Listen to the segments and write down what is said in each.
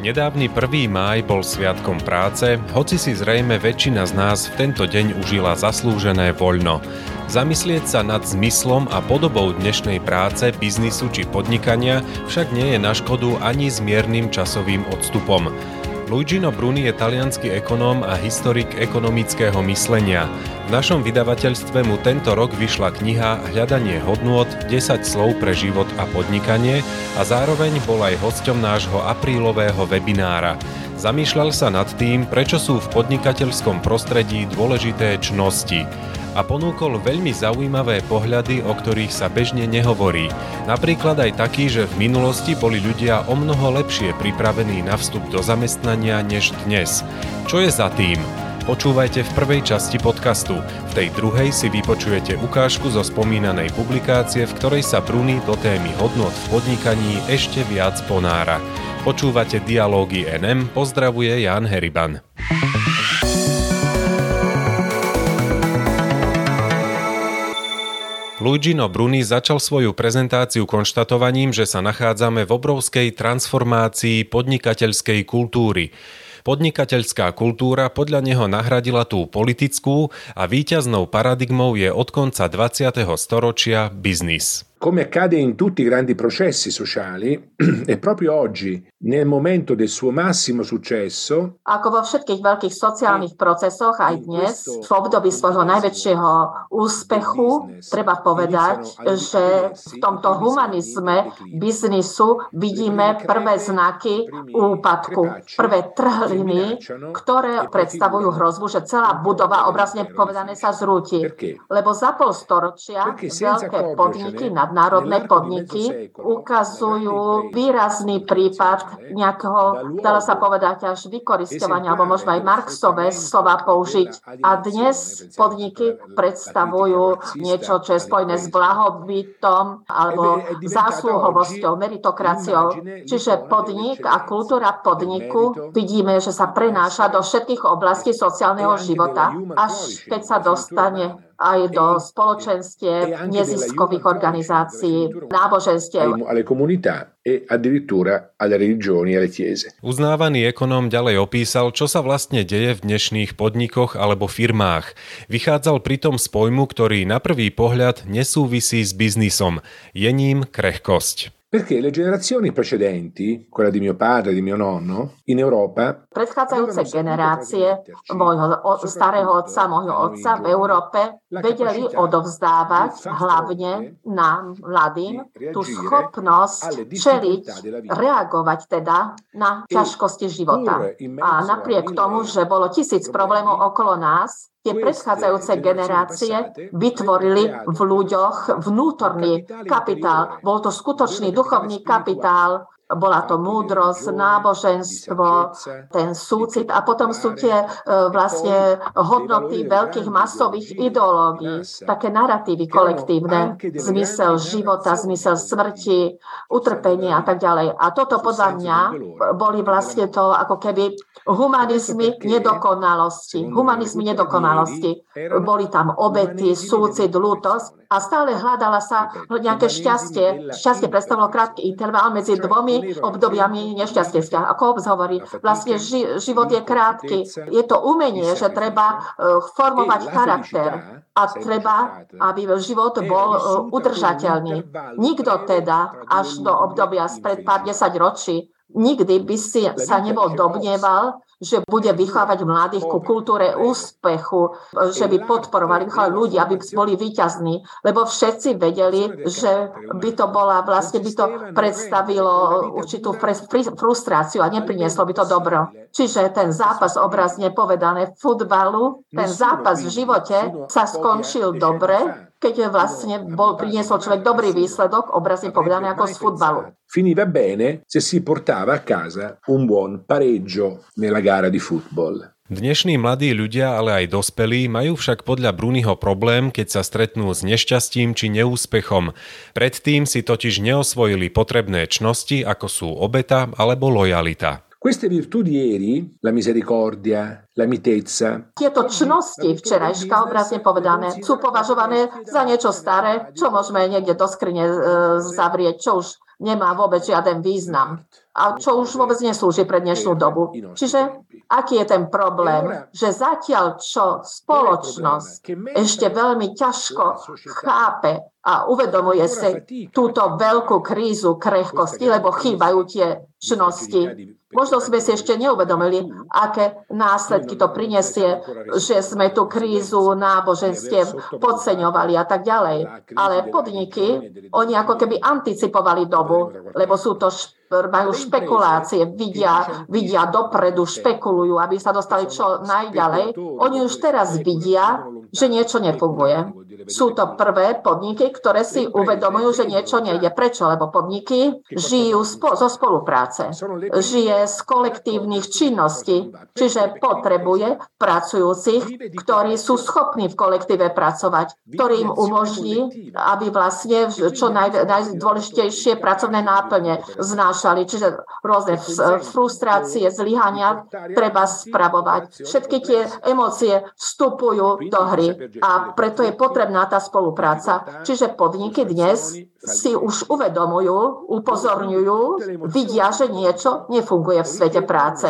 Nedávny 1. máj bol sviatkom práce, hoci si zrejme väčšina z nás v tento deň užila zaslúžené voľno. Zamyslieť sa nad zmyslom a podobou dnešnej práce, biznisu či podnikania však nie je na škodu ani s miernym časovým odstupom. Luigino Bruni je talianský ekonóm a historik ekonomického myslenia. V našom vydavateľstve mu tento rok vyšla kniha Hľadanie hodnôt 10 slov pre život a podnikanie a zároveň bol aj hosťom nášho aprílového webinára. Zamýšľal sa nad tým, prečo sú v podnikateľskom prostredí dôležité čnosti a ponúkol veľmi zaujímavé pohľady, o ktorých sa bežne nehovorí. Napríklad aj taký, že v minulosti boli ľudia o mnoho lepšie pripravení na vstup do zamestnania než dnes. Čo je za tým? Počúvajte v prvej časti podcastu. V tej druhej si vypočujete ukážku zo spomínanej publikácie, v ktorej sa Bruni do témy hodnot v podnikaní ešte viac ponára. Počúvate Dialógy NM, pozdravuje Jan Heriban. Luigino Bruni začal svoju prezentáciu konštatovaním, že sa nachádzame v obrovskej transformácii podnikateľskej kultúry. Podnikateľská kultúra podľa neho nahradila tú politickú a víťaznou paradigmou je od konca 20. storočia biznis. Come accade in tutti i grandi processi sociali, è proprio oggi, nel momento del suo massimo successo. Ako vo všetkých veľkých sociálnych procesoch aj dnes, v období svojho najväčšieho úspechu, treba povedať, že v tomto humanizme biznisu vidíme prvé znaky úpadku, prvé trhliny, ktoré predstavujú hrozbu, že celá budova obrazne povedané sa zrúti. Lebo za pol storočia veľké podniky nad nadnárodné podniky ukazujú výrazný prípad nejakého, dalo sa povedať, až vykoristovania, alebo možno aj Marxové slova použiť. A dnes podniky predstavujú niečo, čo je spojené s blahobytom alebo zásluhovosťou, meritokraciou. Čiže podnik a kultúra podniku vidíme, že sa prenáša do všetkých oblastí sociálneho života, až keď sa dostane aj do spoločenstiev, neziskových organizácií, náboženstiev. E addirittura alle religioni e alle chiese. Uznávaný ekonóm ďalej opísal, čo sa vlastne deje v dnešných podnikoch alebo firmách. Vychádzal pritom z pojmu, ktorý na prvý pohľad nesúvisí s biznisom. Je ním krehkosť. Perché le generazioni precedenti, quella di mio padre, di mio nonno, in Europa... Predchádzajúce generácie môjho starého otca, môjho otca v Európe vedeli odovzdávať hlavne nám, mladým, tú schopnosť čeliť, reagovať teda na ťažkosti života. A napriek tomu, že bolo tisíc problémov okolo nás, tie predchádzajúce generácie vytvorili v ľuďoch vnútorný kapitál. Bol to skutočný duchovný kapitál, bola to múdrosť, náboženstvo, ten súcit a potom sú tie e, vlastne hodnoty veľkých masových ideológií, také narratívy kolektívne, zmysel života, zmysel smrti, utrpenia a tak ďalej. A toto podľa mňa boli vlastne to ako keby humanizmy nedokonalosti. Humanizmy nedokonalosti. Boli tam obety, súcit, lútosť a stále hľadala sa nejaké šťastie. Šťastie predstavilo krátky interval medzi dvomi obdobiami nešťastia. Ako Hobbes hovorí, vlastne ži, život je krátky. Je to umenie, že treba uh, formovať charakter a treba, aby život bol uh, udržateľný. Nikto teda až do obdobia spred pár desať ročí nikdy by si sa nebol domnieval, že bude vychovávať mladých ku kultúre úspechu, že by podporovali ľudí, aby boli výťazní, lebo všetci vedeli, že by to bola, vlastne by to predstavilo určitú frustráciu a neprinieslo by to dobro. Čiže ten zápas obrazne povedané futbalu, ten zápas v živote sa skončil dobre, keď vlastne bol, priniesol človek dobrý výsledok, obrazne povedané ako z futbalu. Finiva bene se si portava a casa un buon pareggio nella gara di football. Dnešní mladí ľudia, ale aj dospelí, majú však podľa Bruniho problém, keď sa stretnú s nešťastím či neúspechom. Predtým si totiž neosvojili potrebné čnosti, ako sú obeta alebo lojalita. Queste virtù di ieri, la misericordia, la mitezza, Tieto čnosti včerajška, obrazne povedané, sú považované za niečo staré, čo môžeme niekde do skrine e, zavrieť, čo už nemá vôbec žiaden význam. A čo už vôbec neslúži pre dnešnú dobu. Čiže aký je ten problém? Že zatiaľ, čo spoločnosť ešte veľmi ťažko chápe a uvedomuje si túto veľkú krízu krehkosti, lebo chýbajú tie čnosti, Možno sme si ešte neuvedomili, aké následky to prinesie, že sme tú krízu náboženstiev podceňovali a tak ďalej. Ale podniky, oni ako keby anticipovali dobu, lebo sú to majú špekulácie, vidia, vidia dopredu, špekulujú, aby sa dostali čo najďalej. Oni už teraz vidia, že niečo nefunguje. Sú to prvé podniky, ktoré si uvedomujú, že niečo nejde. Prečo? Lebo podniky žijú spo- zo spolupráce. Žije z kolektívnych činností, čiže potrebuje pracujúcich, ktorí sú schopní v kolektíve pracovať, ktorým umožní, aby vlastne čo naj- najdôležitejšie pracovné náplne znášali. Čiže rôzne frustrácie, zlyhania treba spravovať. Všetky tie emócie vstupujú do hry a preto je potrebná tá spolupráca. Čiže podniky dnes si už uvedomujú, upozorňujú, vidia, že niečo nefunguje v svete práce.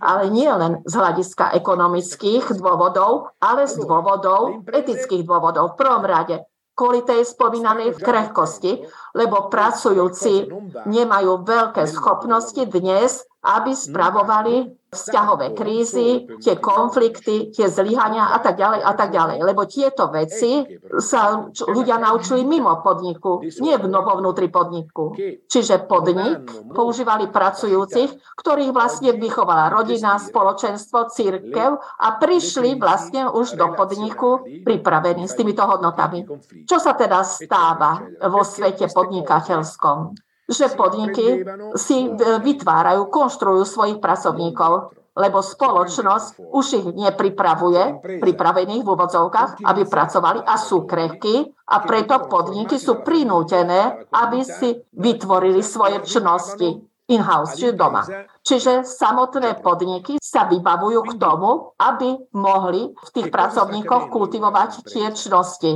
Ale nie len z hľadiska ekonomických dôvodov, ale z dôvodov, etických dôvodov. V prvom rade kvôli tej spomínanej krehkosti, lebo pracujúci nemajú veľké schopnosti dnes, aby spravovali vzťahové krízy, tie konflikty, tie zlyhania a tak ďalej a tak ďalej. Lebo tieto veci sa ľudia naučili mimo podniku, nie v vnútri podniku. Čiže podnik používali pracujúcich, ktorých vlastne vychovala rodina, spoločenstvo, církev a prišli vlastne už do podniku pripravení s týmito hodnotami. Čo sa teda stáva vo svete podnikateľskom? Že podniky si vytvárajú, konštruujú svojich pracovníkov, lebo spoločnosť už ich nepripravuje, pripravených v úvodzovkách, aby pracovali a sú krehky a preto podniky sú prinútené, aby si vytvorili svoje čnosti in-house, čiže doma. Čiže samotné podniky sa vybavujú k tomu, aby mohli v tých pracovníkoch kultivovať tie čnosti.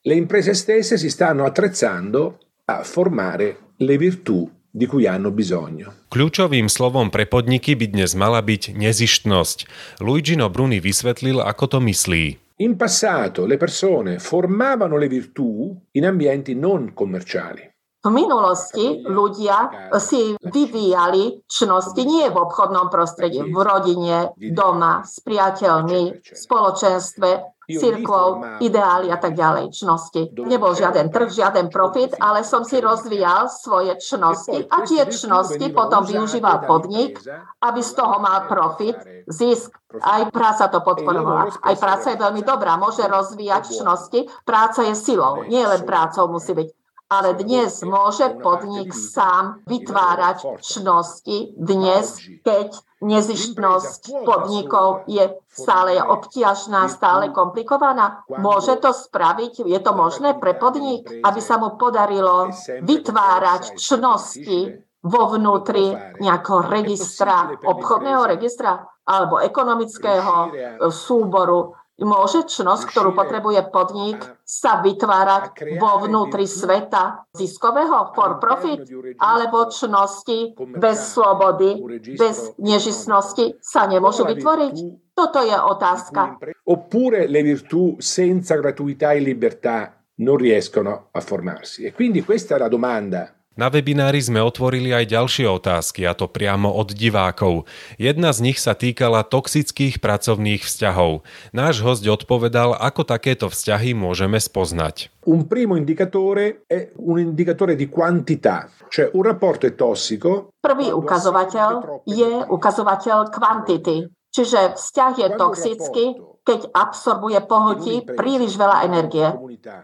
Le imprese stesse si stanno attrezzando a formare le virtù di cui hanno bisogno. Kľúčovým slovom pre podniky by dnes mala byť nezištnosť. Luigino Bruni vysvetlil, ako to myslí. In passato le persone formavano le virtù in ambienti non commerciali. V minulosti ľudia si vyvíjali čnosti nie v obchodnom prostredí, v rodine, doma, s priateľmi, v spoločenstve, cirkvou, ideály a tak ďalej, čnosti. Nebol žiaden trh, žiaden profit, ale som si rozvíjal svoje čnosti a tie čnosti potom využíval podnik, aby z toho mal profit, zisk. Aj práca to podporovala. Aj práca je veľmi dobrá, môže rozvíjať čnosti. Práca je silou, nie len prácou musí byť ale dnes môže podnik sám vytvárať čnosti. Dnes, keď nezištnosť podnikov je stále obťažná, stále komplikovaná, môže to spraviť, je to možné pre podnik, aby sa mu podarilo vytvárať čnosti vo vnútri nejakého registra, obchodného registra alebo ekonomického súboru Môže čnosť, ktorú potrebuje podnik, sa vytvárať vo vnútri sveta? Ziskového? For profit, alebo čnosti bez slobody, bez nežisnosti sa nemôžu vytvoriť? Toto je otázka. Oppure le virtù senza gratuità e libertà non riescono a formarsi. E quindi questa è la domanda na webinári sme otvorili aj ďalšie otázky, a to priamo od divákov. Jedna z nich sa týkala toxických pracovných vzťahov. Náš host odpovedal, ako takéto vzťahy môžeme spoznať. Un primo indicatore è un indicatore di quantità, cioè un rapporto è tossico. Prvý ukazovateľ je ukazovateľ kvantity, čiže vzťah je toxický, keď absorbuje pohltí príliš veľa energie.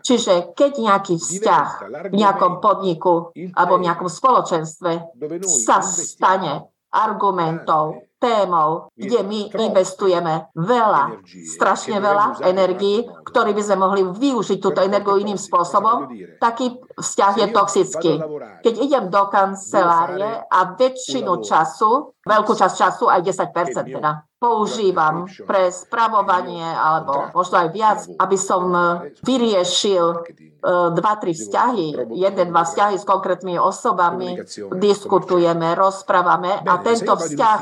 Čiže keď nejaký vzťah v nejakom podniku alebo v nejakom spoločenstve sa stane argumentov, témou, kde my investujeme veľa, strašne veľa energií, ktorý by sme mohli využiť túto energiu iným spôsobom, taký vzťah je toxický. Keď idem do kancelárie a väčšinu času, veľkú časť času, aj 10% teda, používam pre spravovanie alebo možno aj viac, aby som vyriešil dva, tri vzťahy, jeden, dva vzťahy s konkrétnymi osobami, diskutujeme, rozprávame. A tento vzťah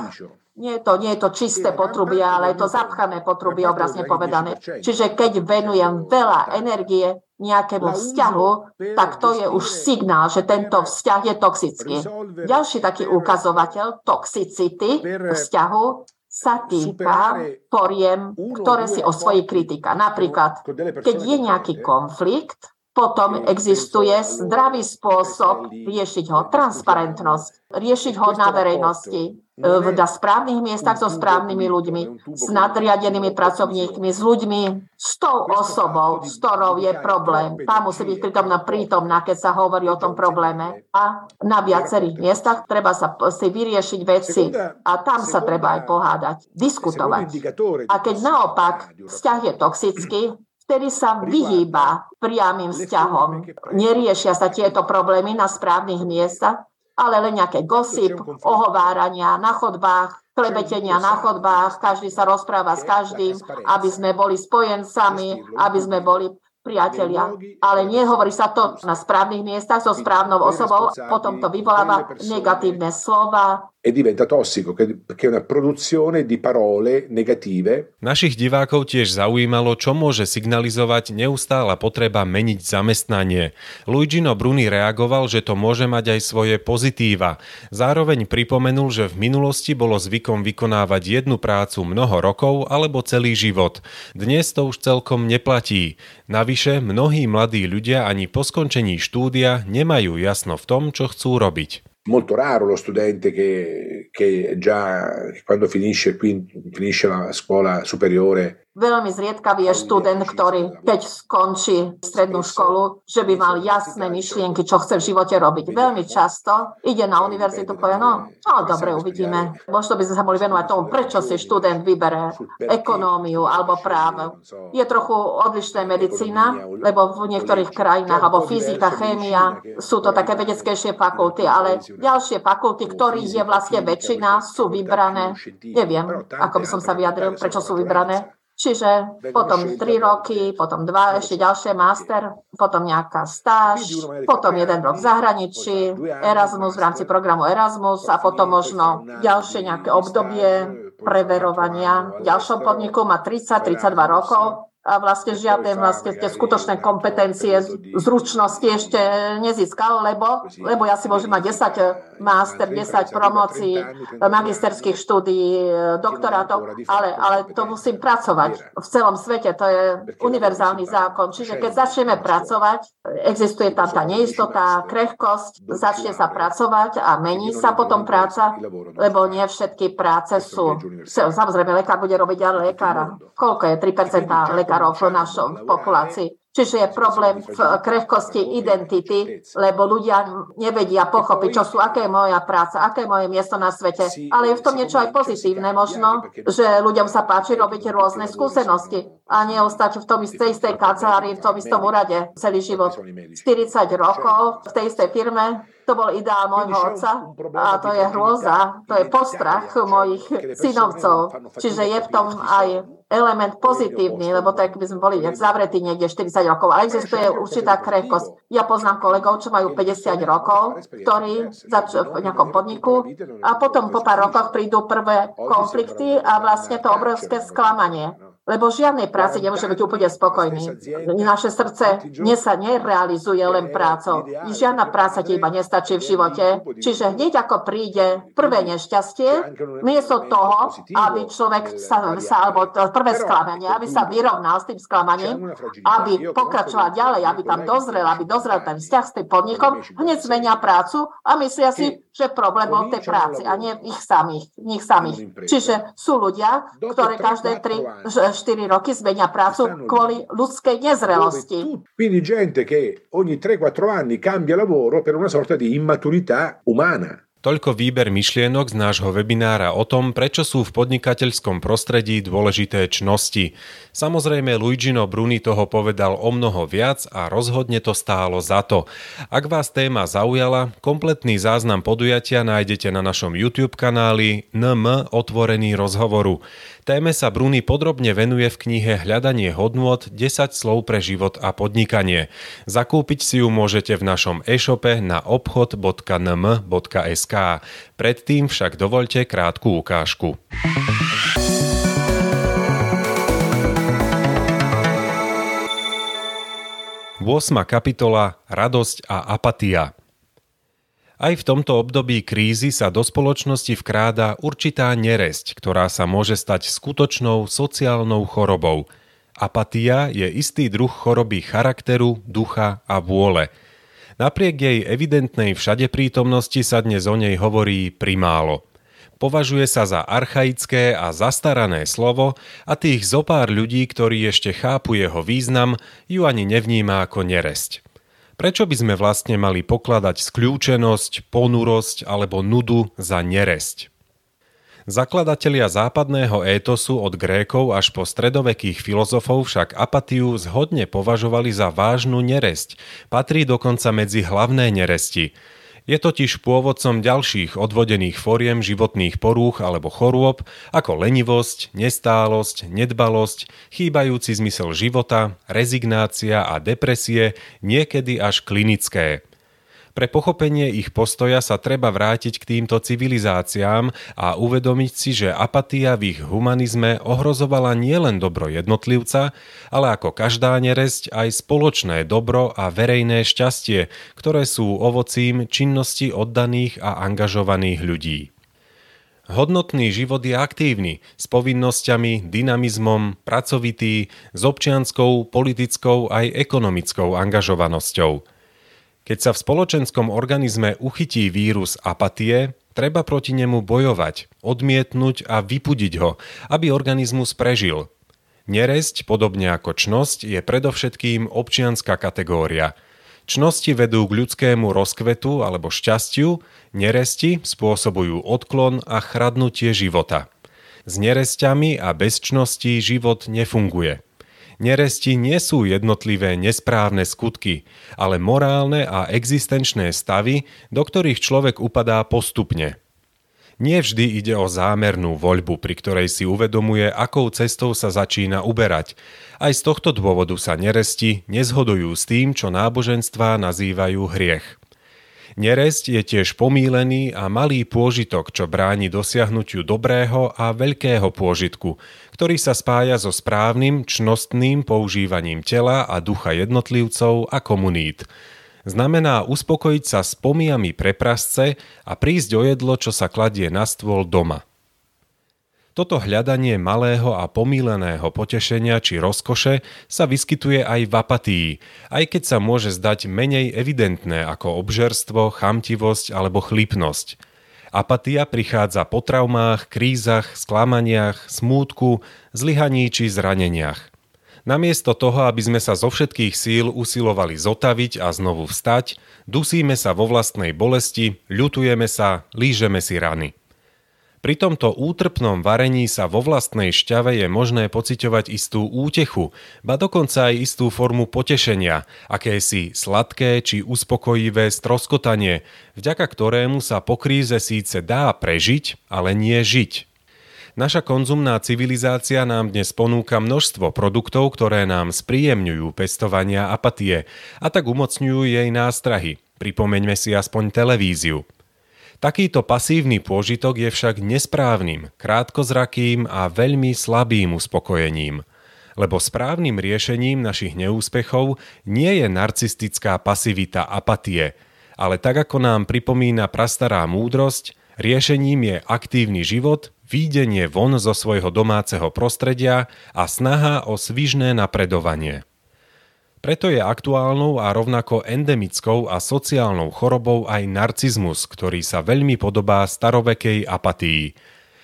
nie je, to, nie je to čisté potrubie, ale je to zapchané potrubie, obrazne povedané. Čiže keď venujem veľa energie nejakému vzťahu, tak to je už signál, že tento vzťah je toxický. Ďalší taký ukazovateľ toxicity vzťahu sa týka poriem, ktoré si osvojí kritika. Napríklad, keď je nejaký konflikt, potom existuje zdravý spôsob riešiť ho, transparentnosť, riešiť ho na verejnosti, na správnych miestach so správnymi ľuďmi, s nadriadenými pracovníkmi, s ľuďmi, s tou osobou, s ktorou je problém. Tá musí byť pritomná prítomná, keď sa hovorí o tom probléme. A na viacerých miestach treba sa si vyriešiť veci a tam sa treba aj pohádať, diskutovať. A keď naopak vzťah je toxický, vtedy sa vyhýba priamým vzťahom. Neriešia sa tieto problémy na správnych miestach, ale len nejaké gossip, ohovárania na chodbách, klebetenia na chodbách, každý sa rozpráva s každým, aby sme boli spojencami, aby sme boli priatelia. Ale nehovorí sa to na správnych miestach so správnou osobou, potom to vyvoláva negatívne slova, e diventa tossico, perché è una produzione di parole negative. Našich divákov tiež zaujímalo, čo môže signalizovať neustála potreba meniť zamestnanie. Luigino Bruni reagoval, že to môže mať aj svoje pozitíva. Zároveň pripomenul, že v minulosti bolo zvykom vykonávať jednu prácu mnoho rokov alebo celý život. Dnes to už celkom neplatí. Navyše, mnohí mladí ľudia ani po skončení štúdia nemajú jasno v tom, čo chcú robiť molto raro lo studente che, che già quando finisce, qui, finisce la scuola superiore Veľmi zriedkavý je študent, ktorý keď skončí strednú školu, že by mal jasné myšlienky, čo chce v živote robiť. Veľmi často ide na univerzitu povie, no, no dobre, uvidíme. Možno by sme sa mohli venovať tomu, prečo si študent vybere ekonómiu alebo právo. Je trochu odlišná medicína, lebo v niektorých krajinách, alebo fyzika, chémia, sú to také vedeckejšie fakulty, ale ďalšie fakulty, ktorých je vlastne väčšina, sú vybrané. Neviem, ako by som sa vyjadril, prečo sú vybrané Čiže potom 3 roky, potom 2, ešte ďalšie master, potom nejaká stáž, potom jeden rok v zahraničí, Erasmus v rámci programu Erasmus a potom možno ďalšie nejaké obdobie preverovania. v ďalšom podniku, má 30-32 rokov a vlastne žiadne vlastne tie skutočné kompetencie, zručnosti ešte nezískal, lebo, lebo ja si môžem mať 10 master, 10 promócií, magisterských štúdií, doktorátov, ale, ale to musím pracovať v celom svete, to je univerzálny zákon. Čiže keď začneme pracovať, existuje tam tá neistota, krehkosť, začne sa pracovať a mení sa potom práca, lebo nie všetky práce sú. Samozrejme, lekár bude robiť ale lekára. Koľko je? 3% lekár lekárov v našom populácii. Čiže je problém v krehkosti identity, lebo ľudia nevedia pochopiť, čo sú, aké je moja práca, aké je moje miesto na svete. Ale je v tom niečo aj pozitívne možno, že ľuďom sa páči robiť rôzne skúsenosti a nie ostať v tom istej, istej kancelárii, v tom istom úrade celý život. 40 rokov v tej istej firme, to bol ideál môjho otca a to je hrôza, to je postrach mojich synovcov. Čiže je v tom aj element pozitívny, lebo tak by sme boli zavretí niekde 40 rokov, ale existuje určitá krehkosť. Ja poznám kolegov, čo majú 50 rokov, ktorí začnú v nejakom podniku a potom po pár rokoch prídu prvé konflikty a vlastne to obrovské sklamanie lebo žiadnej práci nemôže byť úplne spokojný. Naše srdce nie sa nerealizuje len prácou. Žiadna práca ti iba nestačí v živote. Čiže hneď ako príde prvé nešťastie, miesto toho, aby človek sa, sa alebo prvé sklamanie, aby sa vyrovnal s tým sklamaním, aby pokračoval ďalej, aby tam dozrel, aby dozrel ten vzťah s tým podnikom, hneď zmenia prácu a myslia si, že problém bol v tej práci a nie ich samých. Nich samých. Čiže sú ľudia, ktoré každé 3-4 roky zmenia prácu kvôli ľudskej nezrelosti. Quindi gente che ogni 3-4 anni cambia lavoro per una sorta di immaturità umana. Toľko výber myšlienok z nášho webinára o tom, prečo sú v podnikateľskom prostredí dôležité čnosti. Samozrejme, Luigino Bruni toho povedal o mnoho viac a rozhodne to stálo za to. Ak vás téma zaujala, kompletný záznam podujatia nájdete na našom YouTube kanáli NM Otvorený rozhovoru. Téme sa Bruni podrobne venuje v knihe Hľadanie hodnôt 10 slov pre život a podnikanie. Zakúpiť si ju môžete v našom e-shope na obchod.nm.sk. Predtým však dovolte krátku ukážku. Vosma kapitola Radosť a apatia aj v tomto období krízy sa do spoločnosti vkráda určitá neresť, ktorá sa môže stať skutočnou sociálnou chorobou. Apatia je istý druh choroby charakteru, ducha a vôle. Napriek jej evidentnej všade prítomnosti sa dnes o nej hovorí primálo. Považuje sa za archaické a zastarané slovo a tých zopár ľudí, ktorí ešte chápu jeho význam, ju ani nevníma ako neresť. Prečo by sme vlastne mali pokladať skľúčenosť, ponurosť alebo nudu za neresť? Zakladatelia západného étosu od Grékov až po stredovekých filozofov však apatiu zhodne považovali za vážnu neresť, patrí dokonca medzi hlavné neresti – je totiž pôvodcom ďalších odvodených fóriem životných porúch alebo chorôb, ako lenivosť, nestálosť, nedbalosť, chýbajúci zmysel života, rezignácia a depresie, niekedy až klinické. Pre pochopenie ich postoja sa treba vrátiť k týmto civilizáciám a uvedomiť si, že apatia v ich humanizme ohrozovala nielen dobro jednotlivca, ale ako každá neresť aj spoločné dobro a verejné šťastie, ktoré sú ovocím činnosti oddaných a angažovaných ľudí. Hodnotný život je aktívny, s povinnosťami, dynamizmom, pracovitý, s občianskou, politickou aj ekonomickou angažovanosťou – keď sa v spoločenskom organizme uchytí vírus apatie, treba proti nemu bojovať, odmietnúť a vypudiť ho, aby organizmus prežil. Neresť, podobne ako čnosť, je predovšetkým občianská kategória. Čnosti vedú k ľudskému rozkvetu alebo šťastiu, neresti spôsobujú odklon a chradnutie života. S neresťami a bez čností život nefunguje. Neresti nie sú jednotlivé nesprávne skutky, ale morálne a existenčné stavy, do ktorých človek upadá postupne. Nie vždy ide o zámernú voľbu, pri ktorej si uvedomuje, akou cestou sa začína uberať. Aj z tohto dôvodu sa neresti nezhodujú s tým, čo náboženstvá nazývajú hriech. Neresť je tiež pomílený a malý pôžitok, čo bráni dosiahnutiu dobrého a veľkého pôžitku, ktorý sa spája so správnym, čnostným používaním tela a ducha jednotlivcov a komunít. Znamená uspokojiť sa s pomiami pre prasce a prísť o jedlo, čo sa kladie na stôl doma – toto hľadanie malého a pomíleného potešenia či rozkoše sa vyskytuje aj v apatii, aj keď sa môže zdať menej evidentné ako obžerstvo, chamtivosť alebo chlípnosť. Apatia prichádza po traumách, krízach, sklamaniach, smútku, zlyhaní či zraneniach. Namiesto toho, aby sme sa zo všetkých síl usilovali zotaviť a znovu vstať, dusíme sa vo vlastnej bolesti, ľutujeme sa, lížeme si rany. Pri tomto útrpnom varení sa vo vlastnej šťave je možné pociťovať istú útechu, ba dokonca aj istú formu potešenia, akési sladké či uspokojivé stroskotanie, vďaka ktorému sa po kríze síce dá prežiť, ale nie žiť. Naša konzumná civilizácia nám dnes ponúka množstvo produktov, ktoré nám spríjemňujú pestovania apatie a tak umocňujú jej nástrahy. Pripomeňme si aspoň televíziu. Takýto pasívny pôžitok je však nesprávnym, krátkozrakým a veľmi slabým uspokojením. Lebo správnym riešením našich neúspechov nie je narcistická pasivita apatie, ale tak ako nám pripomína prastará múdrosť, riešením je aktívny život, výdenie von zo svojho domáceho prostredia a snaha o svižné napredovanie. Preto je aktuálnou a rovnako endemickou a sociálnou chorobou aj narcizmus, ktorý sa veľmi podobá starovekej apatii.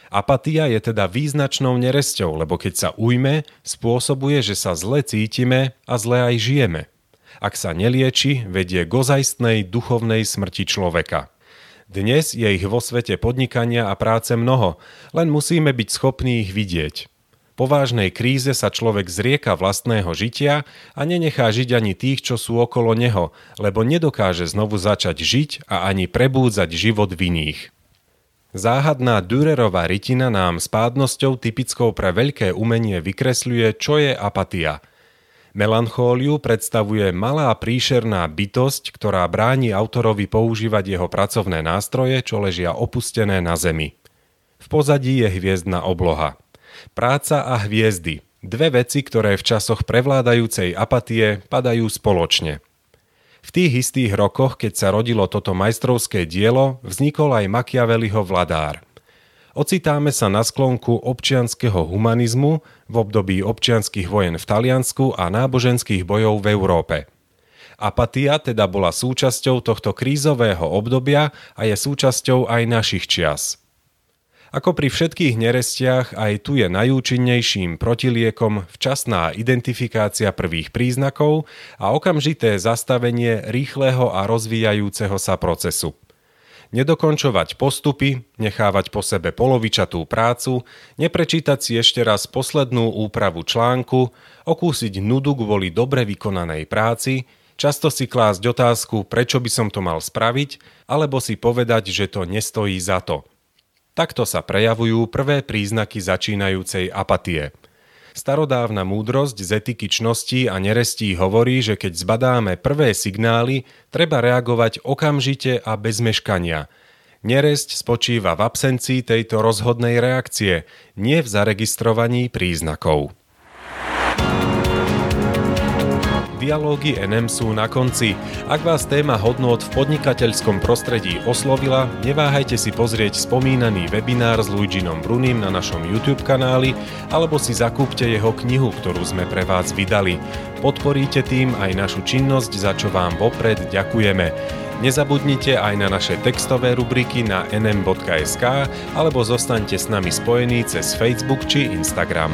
Apatia je teda význačnou neresťou, lebo keď sa ujme, spôsobuje, že sa zle cítime a zle aj žijeme. Ak sa nelieči, vedie k duchovnej smrti človeka. Dnes je ich vo svete podnikania a práce mnoho, len musíme byť schopní ich vidieť. Po vážnej kríze sa človek zrieka vlastného žitia a nenechá žiť ani tých, čo sú okolo neho, lebo nedokáže znovu začať žiť a ani prebúdzať život v iných. Záhadná Dürerová rytina nám spádnosťou typickou pre veľké umenie vykresľuje, čo je apatia – Melanchóliu predstavuje malá príšerná bytosť, ktorá bráni autorovi používať jeho pracovné nástroje, čo ležia opustené na zemi. V pozadí je hviezdna obloha. Práca a hviezdy. Dve veci, ktoré v časoch prevládajúcej apatie padajú spoločne. V tých istých rokoch, keď sa rodilo toto majstrovské dielo, vznikol aj Machiavelliho vladár – Ocitáme sa na sklonku občianského humanizmu v období občianských vojen v Taliansku a náboženských bojov v Európe. Apatia teda bola súčasťou tohto krízového obdobia a je súčasťou aj našich čias. Ako pri všetkých nerestiach, aj tu je najúčinnejším protiliekom včasná identifikácia prvých príznakov a okamžité zastavenie rýchleho a rozvíjajúceho sa procesu nedokončovať postupy, nechávať po sebe polovičatú prácu, neprečítať si ešte raz poslednú úpravu článku, okúsiť nudu kvôli dobre vykonanej práci, často si klásť otázku, prečo by som to mal spraviť, alebo si povedať, že to nestojí za to. Takto sa prejavujú prvé príznaky začínajúcej apatie – Starodávna múdrosť z etiky čnosti a nerestí hovorí, že keď zbadáme prvé signály, treba reagovať okamžite a bez meškania. Neresť spočíva v absencii tejto rozhodnej reakcie, nie v zaregistrovaní príznakov. Dialógy NM sú na konci. Ak vás téma hodnôt v podnikateľskom prostredí oslovila, neváhajte si pozrieť spomínaný webinár s Luiginom Brunim na našom YouTube kanáli alebo si zakúpte jeho knihu, ktorú sme pre vás vydali. Podporíte tým aj našu činnosť, za čo vám vopred ďakujeme. Nezabudnite aj na naše textové rubriky na nm.sk alebo zostaňte s nami spojení cez Facebook či Instagram.